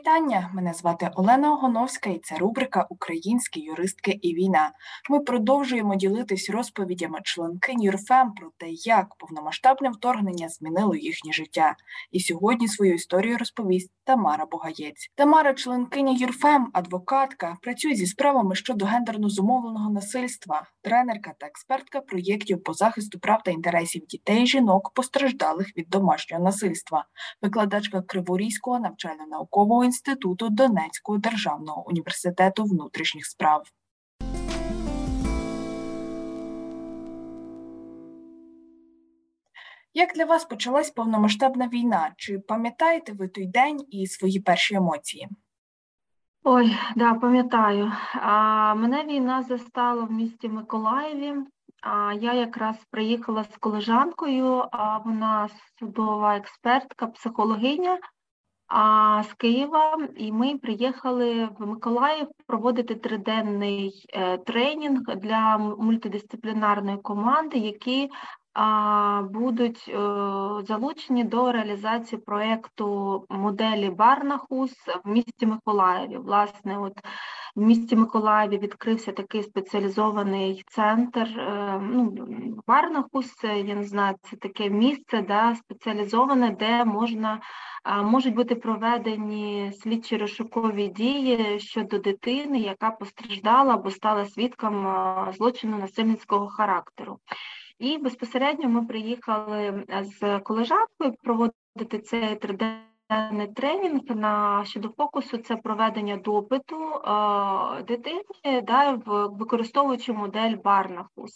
вітання! Мене звати Олена Огоновська, і це рубрика Українські юристки і війна. Ми продовжуємо ділитись розповідями членкинь ЮРФЕМ про те, як повномасштабне вторгнення змінило їхнє життя. І сьогодні свою історію розповість Тамара Богаєць. Тамара, членкиня ЮРФЕМ, адвокатка, працює зі справами щодо гендерно зумовленого насильства, тренерка та експертка проєктів по захисту прав та інтересів дітей, жінок, постраждалих від домашнього насильства, викладачка Криворізького навчально-наукового інституту Донецького державного університету внутрішніх справ. Як для вас почалась повномасштабна війна? Чи пам'ятаєте ви той день і свої перші емоції? Ой, да, пам'ятаю. А, Мене війна застала в місті Миколаєві. А я якраз приїхала з колежанкою, а вона судова експертка, психологиня а, з Києва, і ми приїхали в Миколаїв проводити триденний е, тренінг для мультидисциплінарної команди, які будуть е, залучені до реалізації проєкту моделі Барнахус в місті Миколаєві. Власне, от в місті Миколаєві відкрився такий спеціалізований центр. Е, ну, Барнахус, я не знаю, це таке місце, да, спеціалізоване, де можна. Можуть бути проведені слідчі розшукові дії щодо дитини, яка постраждала або стала свідком злочину насильницького характеру. І безпосередньо ми приїхали е, з колежанкою проводити цей триденний тренінг на щодо фокусу це проведення допиту е, дитини, да, використовуючи модель Барнахус.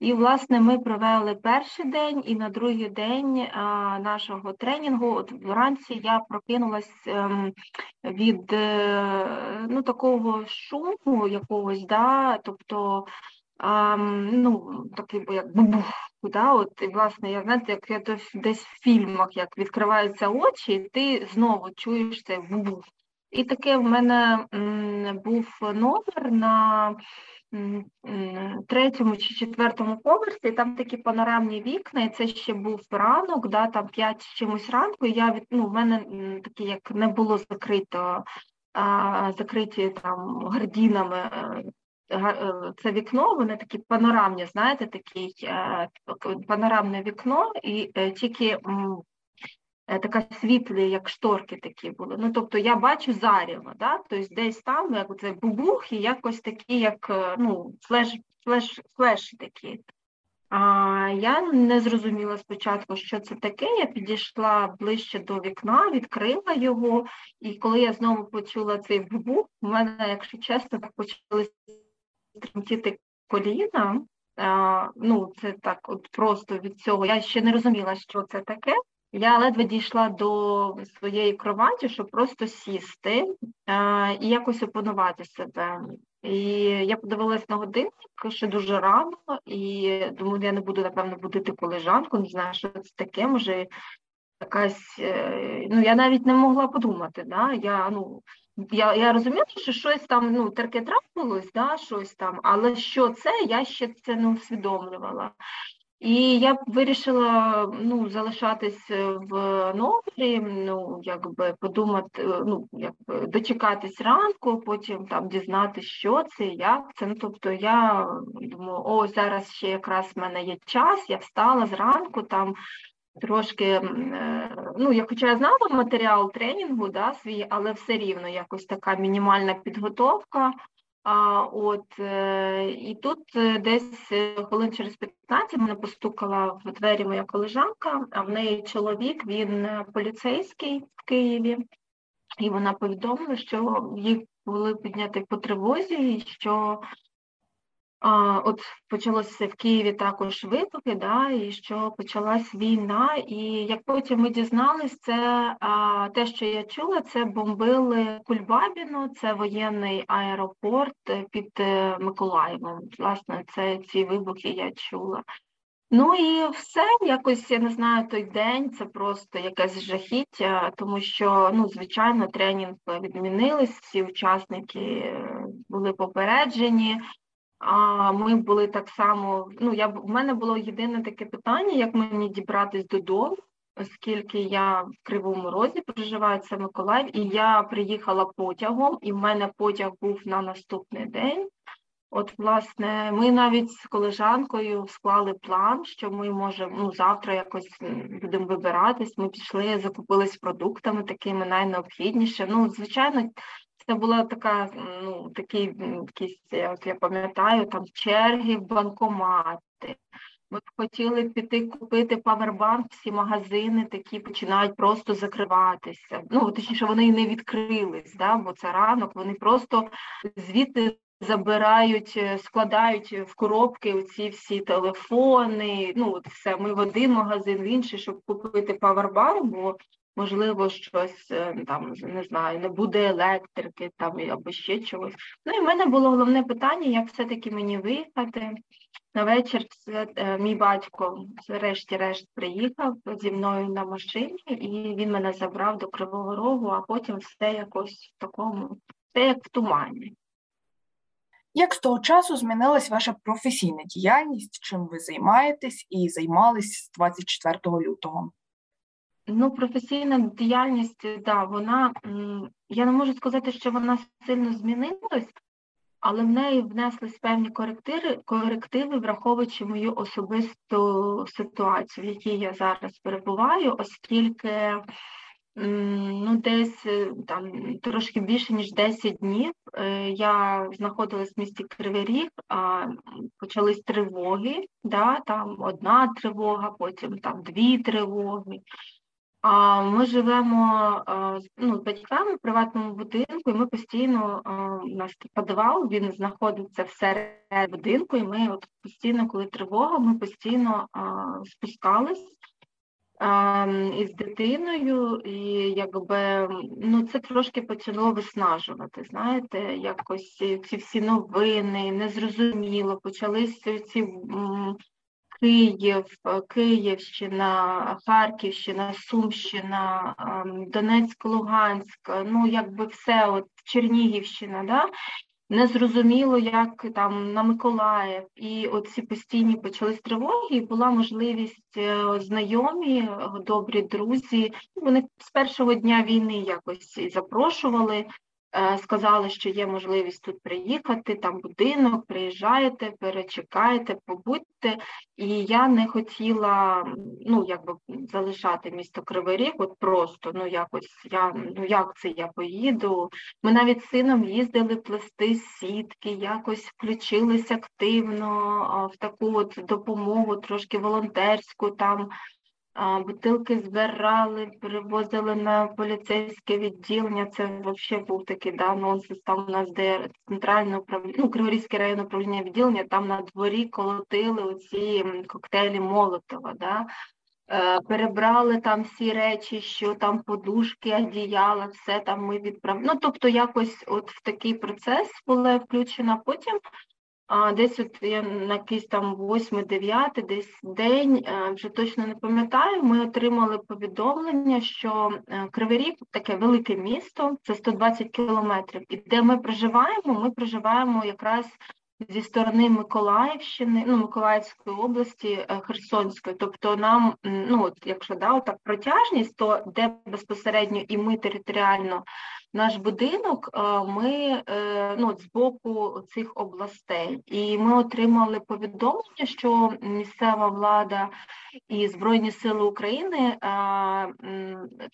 І, власне, ми провели перший день, і на другий день е, нашого тренінгу, от вранці я прокинулась ем, від ну, такого шуму якогось, да, тобто а, ну, такий як бубух, да, от, і, власне, я знаєте, як я десь, десь в фільмах, як відкриваються очі, і ти знову чуєш цей бубух. І таке в мене м, був номер на третьому чи четвертому поверсі, там такі панорамні вікна, і це ще був ранок, да, там п'ять чимось ранку, і я від, ну, в мене такі, як не було закрито, а, закриті там гардінами Е, це вікно, вони такі панорамні, знаєте, такі е, панорамне вікно, і е, тільки така світлі, як шторки такі були. Ну, тобто я бачу зарево, да? тобто десь там як це бубух і якось такі, як ну, flash, flash, flash і такі. А я не зрозуміла спочатку, що це таке. Я підійшла ближче до вікна, відкрила його, і коли я знову почула цей вибух, у мене, якщо чесно, так почалися тремтіти коліна. Ну, це так, от просто від цього. Я ще не розуміла, що це таке. Я ледве дійшла до своєї кроваті, щоб просто сісти і якось опанувати себе. І я подивилась на годинник, що дуже рано, і думаю, я не буду, напевно, будити колежанку, не знаю, що це таке, може якась. Е, ну, я навіть не могла подумати. Да? Я ну, я я розуміла, що щось там ну, таке трапилось, да, щось там, але що це, я ще це не усвідомлювала. І я вирішила ну, залишатись в номері, ну, якби подумати, ну, якби дочекатись ранку, потім там дізнатися, що це, як це. Ну, Тобто я думаю, о, зараз ще якраз в мене є час, я встала зранку, там трошки, е, ну, я хоча я знала матеріал тренінгу, да, свій, але все рівно якось така мінімальна підготовка. А, от, е, І тут е, десь хвилин через 15 мене постукала в двері моя колежанка, а в неї чоловік, він поліцейський в Києві, і вона повідомила, що їх були підняти по тривозі, що а, От почалося в Києві також вибухи, да, і що почалась війна. І як потім ми дізналися, це а, те, що я чула, це бомбили Кульбабіну, це воєнний аеропорт під е, Миколаєвом. Власне, це ці вибухи я чула. Ну і все, якось я не знаю той день, це просто якесь жахіття, тому що, ну, звичайно, тренінг відмінились, всі учасники е, були попереджені. А ми були так само. Ну, я в мене було єдине таке питання, як мені дібратись додому. оскільки я в Кривому Розі проживаю, це Миколаїв, і я приїхала потягом, і в мене потяг був на наступний день. От, власне, ми навіть з колежанкою склали план, що ми можемо ну, завтра якось будемо вибиратись. Ми пішли, закупились продуктами такими найнеобхідніше. Ну, звичайно, це була така, ну, такий якісь, як я пам'ятаю, там черги в банкомати. Ми хотіли піти купити павербанк, всі магазини такі починають просто закриватися. Ну, точніше, вони і не відкрились, да, бо це ранок, вони просто звідти забирають, е, складають в коробки оці всі телефони. Ну, от все. Ми в один магазин, в інший, щоб купити павербанк, бо можливо щось е, там не знаю, не буде електрики там або ще чогось. Ну і в мене було головне питання, як все-таки мені виїхати. На вечір е, мій батько, врешті-решт, приїхав зі мною на машині, і він мене забрав до Кривого Рогу, а потім все якось в такому, все як в тумані. Як з того часу змінилась ваша професійна діяльність? Чим ви займаєтесь і займались з 24 лютого? Ну, професійна діяльність, да, вона я не можу сказати, що вона сильно змінилась, але в неї внеслись певні корективи, корективи, враховуючи мою особисту ситуацію, в якій я зараз перебуваю, оскільки ну, десь е, там трошки більше ніж 10 днів е, я знаходилась в місті Кривий Ріг, а почались тривоги, да, там одна тривога, потім там дві тривоги. Ми живемо ну, з батьками в приватному будинку, і ми постійно у нас підвал, він знаходиться всередині будинку, і ми от постійно, коли тривога, ми постійно спускались із дитиною, і якби ну це трошки почало виснажувати. Знаєте, якось ці всі новини незрозуміло, почалися ці. Київ, Київщина, Харківщина, Сумщина, Донецьк, Луганськ, ну якби все, от Чернігівщина, да? незрозуміло, як там на Миколаїв, і оці постійні почались тривоги, і була можливість е, знайомі, добрі друзі. Вони з першого дня війни якось запрошували. Е, сказали, що є можливість тут приїхати, там будинок, приїжджаєте, перечекаєте, побудьте. І я не хотіла ну, якби залишати місто Кривий Ріг, от просто ну якось я ну як це я поїду. Ми навіть з сином їздили плести сітки, якось включились активно в таку от допомогу, трошки волонтерську там бутилки збирали, перевозили на поліцейське відділення. Це взагалі був такий да, нонсенс. Там у нас де центральне управління, ну, Криворізьке районне управління відділення, там на дворі колотили оці коктейлі Молотова. Да. Е, перебрали там всі речі, що там подушки, одіяла, все там ми відправили. Ну, тобто, якось от в такий процес була включена. Потім а десь от я на якийсь там восьмий, дев'ятий, десь день, е, вже точно не пам'ятаю, ми отримали повідомлення, що е, Кривий Ріг таке велике місто, це 120 кілометрів. І де ми проживаємо, ми проживаємо якраз зі сторони Миколаївщини, ну Миколаївської області, е, Херсонської. Тобто, нам, ну от якщо да, так протяжність, то де безпосередньо і ми територіально наш будинок, ми е, ну, з боку цих областей, і ми отримали повідомлення, що місцева влада і Збройні Сили України,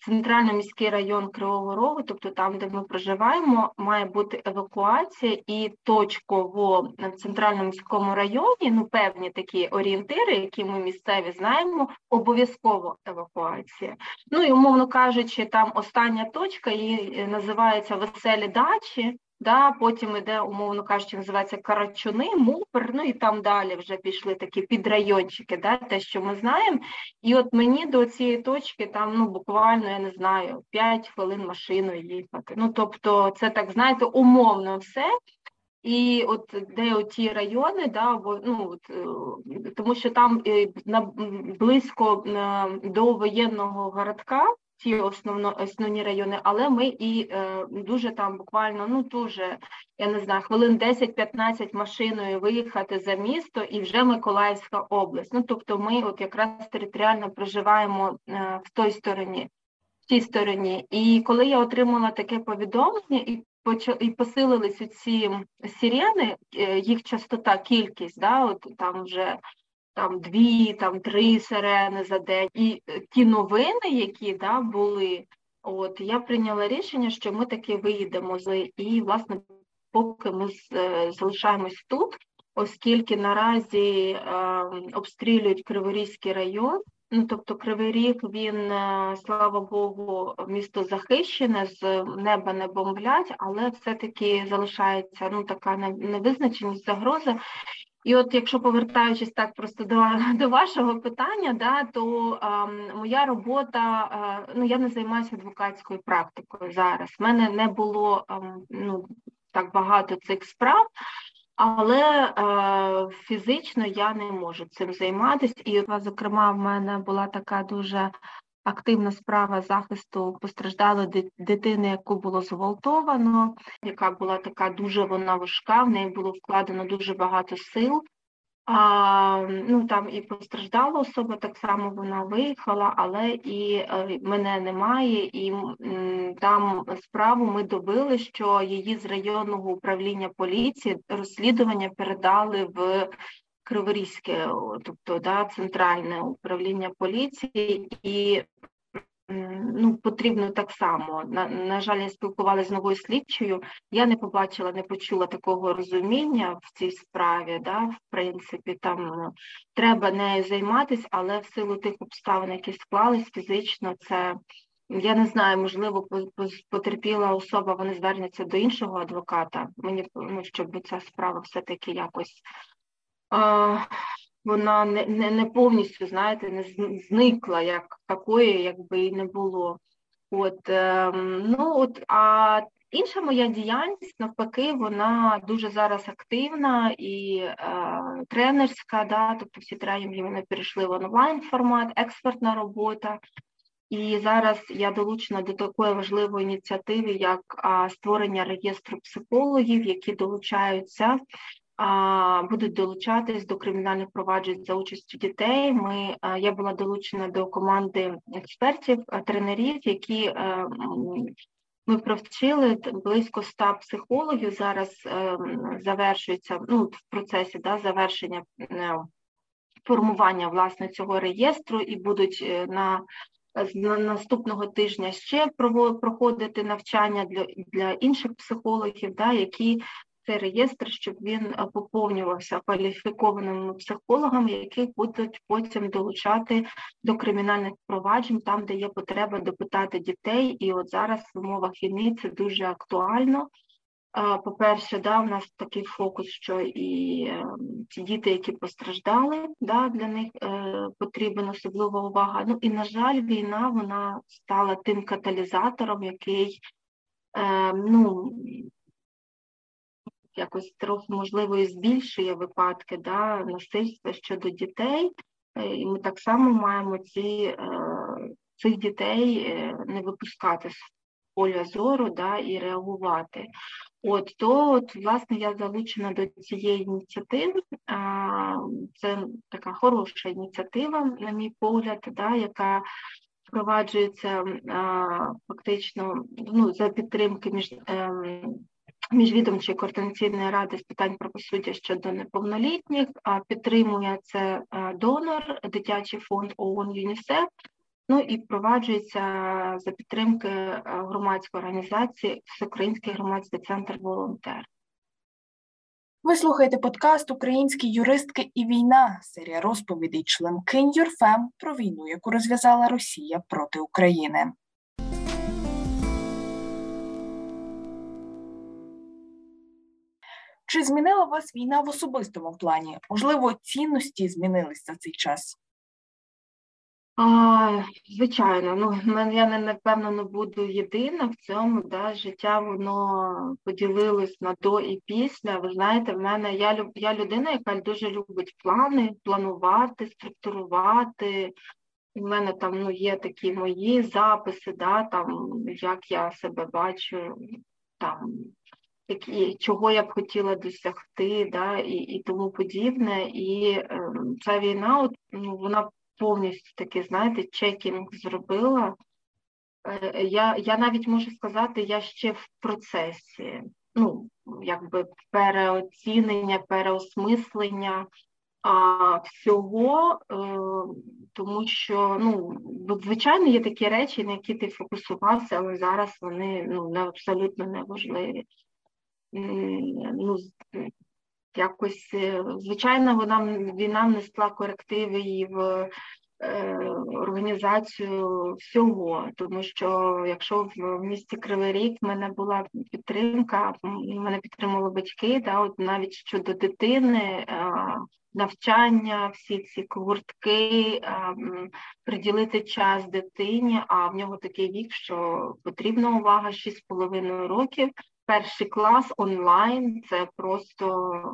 центральний міський район Кривого Рогу, тобто там, де ми проживаємо, має бути евакуація, і точково в центральному міському районі ну певні такі орієнтири, які ми місцеві знаємо, обов'язково евакуація. Ну і умовно кажучи, там остання точка її називається Веселі дачі. Да, Потім іде, умовно кажучи, називається Карачуни, Мупер, ну і там далі вже пішли такі підрайончики, да, те, що ми знаємо. І от мені до цієї точки там ну буквально, я не знаю, 5 хвилин машиною їхати. Ну, тобто, це так, знаєте, умовно все. І от де оті райони, да, бо ну от, е, тому що там е, близько до воєнного городка ті основно основні райони, але ми і е, дуже там буквально ну дуже я не знаю, хвилин 10-15 машиною виїхати за місто, і вже Миколаївська область. Ну тобто, ми от якраз територіально проживаємо е, в той стороні, в тій стороні. І коли я отримала таке повідомлення і і посилились ці сирени, е, їх частота, кількість, да, от там вже там дві, там три сирени за день. І е, ті новини, які да, були, от я прийняла рішення, що ми таки виїдемо з і, власне, поки ми е, залишаємось тут, оскільки наразі е, обстрілюють Криворізький район. Ну, тобто Кривий Ріг, він, е, слава Богу, місто захищене, з неба не бомблять, але все-таки залишається ну, така невизначеність загроза. І от, якщо повертаючись так просто до до вашого питання, да, то а, моя робота, а, ну я не займаюся адвокатською практикою зараз. У мене не було а, ну, так багато цих справ, але а, фізично я не можу цим займатися. І, зокрема, в мене була така дуже активна справа захисту постраждалої дитини, яку було зґвалтовано, яка була така дуже вона важка, в неї було вкладено дуже багато сил. А, Ну там і постраждала особа, так само вона виїхала, але і е, мене немає, і там справу ми добили, що її з районного управління поліції розслідування передали в Криворізьке, тобто да, центральне управління поліції, і ну, потрібно так само. На, на жаль, я спілкувалася з новою слідчою. Я не побачила, не почула такого розуміння в цій справі. Да, В принципі, там ну, треба нею займатися, але в силу тих обставин, які склались фізично, це. Я не знаю, можливо, потерпіла особа, вони звернуться до іншого адвоката. Мені ну, щоб ця справа все-таки якось а, вона не не, не повністю, знаєте, не зникла як такої, якби і не було. От, е, ну от, а інша моя діяльність, навпаки, вона дуже зараз активна і е, тренерська, да, тобто всі тренінги вони перейшли в онлайн формат, експертна робота. І зараз я долучена до такої важливої ініціативи, як а, створення реєстру психологів, які долучаються будуть долучатись до кримінальних проваджень за участю дітей. Ми я була долучена до команди експертів, тренерів, які е, ми провчили близько ста психологів. Зараз е, завершується ну, в процесі да, завершення е, формування власне цього реєстру, і будуть на з наступного тижня ще проходити навчання для для інших психологів, да, які цей реєстр, щоб він е, поповнювався кваліфікованими психологами, яких будуть потім долучати до кримінальних проваджень, там де є потреба допитати дітей. І от зараз в умовах війни це дуже актуально. По-перше, да, у нас такий фокус, що і е, ті діти, які постраждали, да, для них е, потрібна особлива увага. Ну і на жаль, війна вона стала тим каталізатором, який е, ну якось трохи можливо і збільшує випадки да, насильства щодо дітей, е, і ми так само маємо ці, е, цих дітей е, не випускати з поля зору да, і реагувати. От то, от, власне, я залучена до цієї ініціативи. Це така хороша ініціатива, на мій погляд, да, яка впроваджується фактично ну, за підтримки між ем, міжвідомчої координаційної ради з питань правосуддя щодо неповнолітніх, підтримує це донор, дитячий фонд ООН ЮНІСЕФ. Ну і впроваджується за підтримки громадської організації Всеукраїнський громадський центр волонтер. Ви слухаєте подкаст Українські юристки і війна, серія розповідей членкинь Юрфем про війну, яку розв'язала Росія проти України. Чи змінила вас війна в особистому плані? Можливо, цінності змінились за цей час? А, Звичайно, ну я напевно не буду єдина в цьому. Да, Життя воно поділилось на до і після. Ви знаєте, в мене я я людина, яка дуже любить плани, планувати, структурувати. У мене там ну, є такі мої записи, да, там, як я себе бачу, там, які, чого я б хотіла досягти, да, і і тому подібне. І е, ця війна, от, ну, вона повністю таки, знаєте, чекінг зробила. Е, я я навіть можу сказати, я ще в процесі, ну, якби переоцінення, переосмислення а, всього, е, тому що, ну, звичайно, є такі речі, на які ти фокусувався, але зараз вони ну, абсолютно неважливі. Ну, якось, е, звичайно, вона війна внесла корективи і в Е, організацію всього, тому що якщо в місті Кривий Рік в мене була підтримка, мене підтримували батьки, да, от навіть щодо дитини, навчання, всі ці куртки, е, приділити час дитині, а в нього такий вік, що потрібна увага 6,5 років перший клас онлайн, це просто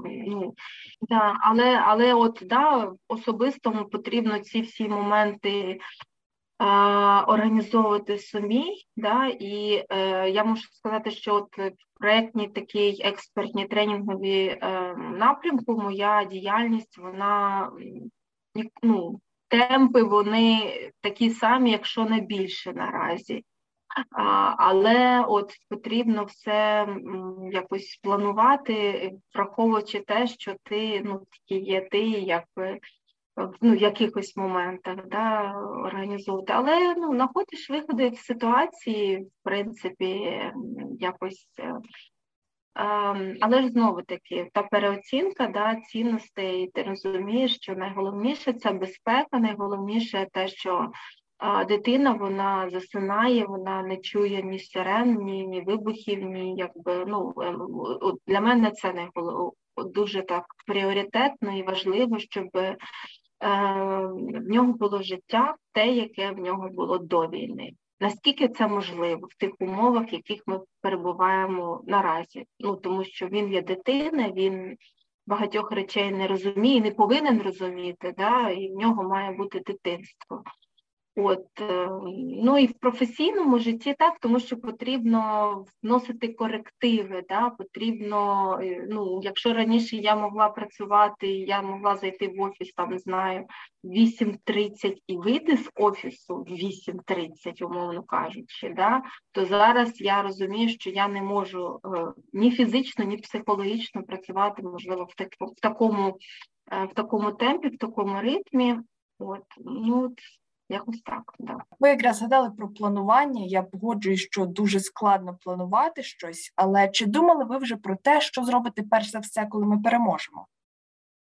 ну да, але але от да, особистому потрібно ці всі моменти. Організовувати самі, да, і е, я можу сказати, що от в проєктній такій експертній тренінгові е, напрямку моя діяльність, вона ну, темпи вони такі самі, якщо не більше наразі. Але от потрібно все якось планувати, враховуючи те, що ти ну, є ти, якби ну, в якихось моментах да, організовувати. Але ну, знаходиш виходи в ситуації, в принципі, якось. Е, ем, але ж знову таки, та переоцінка да, цінностей, ти розумієш, що найголовніше це безпека, найголовніше те, що а дитина вона засинає, вона не чує ні сирен, ні ні вибухів, ні якби ну ем, для мене це не дуже так пріоритетно і важливо, щоб е, в нього було життя те, яке в нього було до війни. Наскільки це можливо в тих умовах, в яких ми перебуваємо наразі? Ну тому що він є дитина, він багатьох речей не розуміє, не повинен розуміти, да, і в нього має бути дитинство. От, е, ну і в професійному житті так, тому що потрібно вносити корективи, да, потрібно, е, ну, якщо раніше я могла працювати, я могла зайти в офіс, там, не знаю, 8.30 і вийти з офісу 8.30, умовно кажучи, да, то зараз я розумію, що я не можу е, ні фізично, ні психологічно працювати, можливо, в, так, в такому в такому темпі, в такому ритмі. От, ну, Якось так, да. Ви якраз згадали про планування. Я погоджуюсь, що дуже складно планувати щось, але чи думали ви вже про те, що зробити перш за все, коли ми переможемо?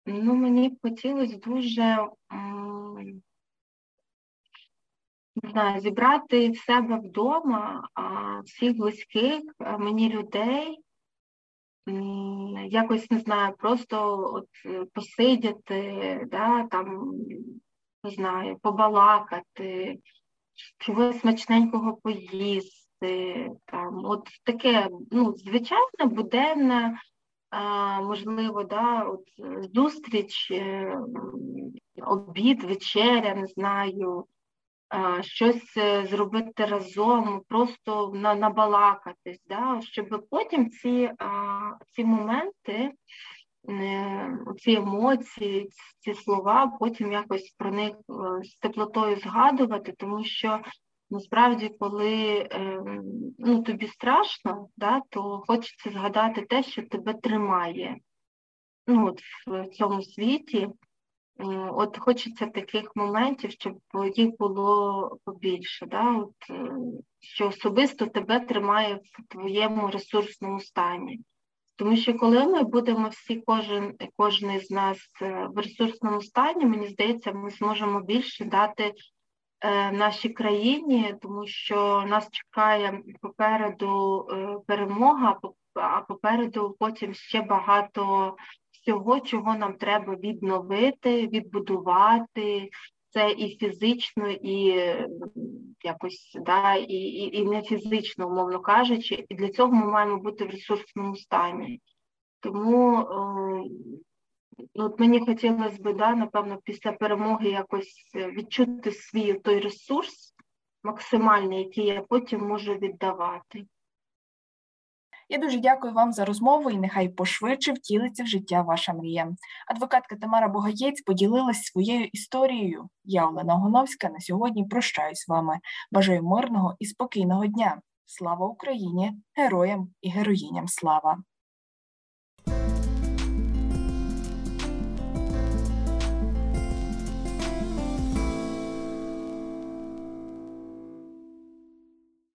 Ну, мені б хотілося дуже не знаю, зібрати в себе вдома а, всіх близьких мені людей. Якось не знаю, просто от посидіти, да, там не знаю, побалакати, чогось смачненького поїсти. Там, От таке, ну, звичайне, буденне, можливо, да, от зустріч, е, обід, вечеря, не знаю, щось е, зробити разом, просто набалакатись, да, щоб потім ці, ці моменти ці емоції, ці слова, потім якось про них е, з теплотою згадувати, тому що насправді, коли ем, ну, тобі страшно, да, то хочеться згадати те, що тебе тримає ну, от в цьому світі. От хочеться таких моментів, щоб їх було побільше, да? От, е, що особисто тебе тримає в твоєму ресурсному стані. Тому що коли ми будемо всі, кожен кожен з нас е, в ресурсному стані, мені здається, ми зможемо більше дати е, нашій країні, тому що нас чекає попереду е, перемога, а попереду потім ще багато всього, чого нам треба відновити, відбудувати. Це і фізично, і якось да, і, і, і не фізично, умовно кажучи, і для цього ми маємо бути в ресурсному стані. Тому е, ну, от мені хотілося б, да, напевно, після перемоги якось е, відчути свій той ресурс максимальний, який я потім можу віддавати. Я дуже дякую вам за розмову і нехай пошвидше втілиться в життя ваша мрія. Адвокатка Тамара Богаєць поділилась своєю історією. Я, Олена Гоновська, на сьогодні прощаюсь з вами. Бажаю мирного і спокійного дня. Слава Україні! Героям і героїням слава!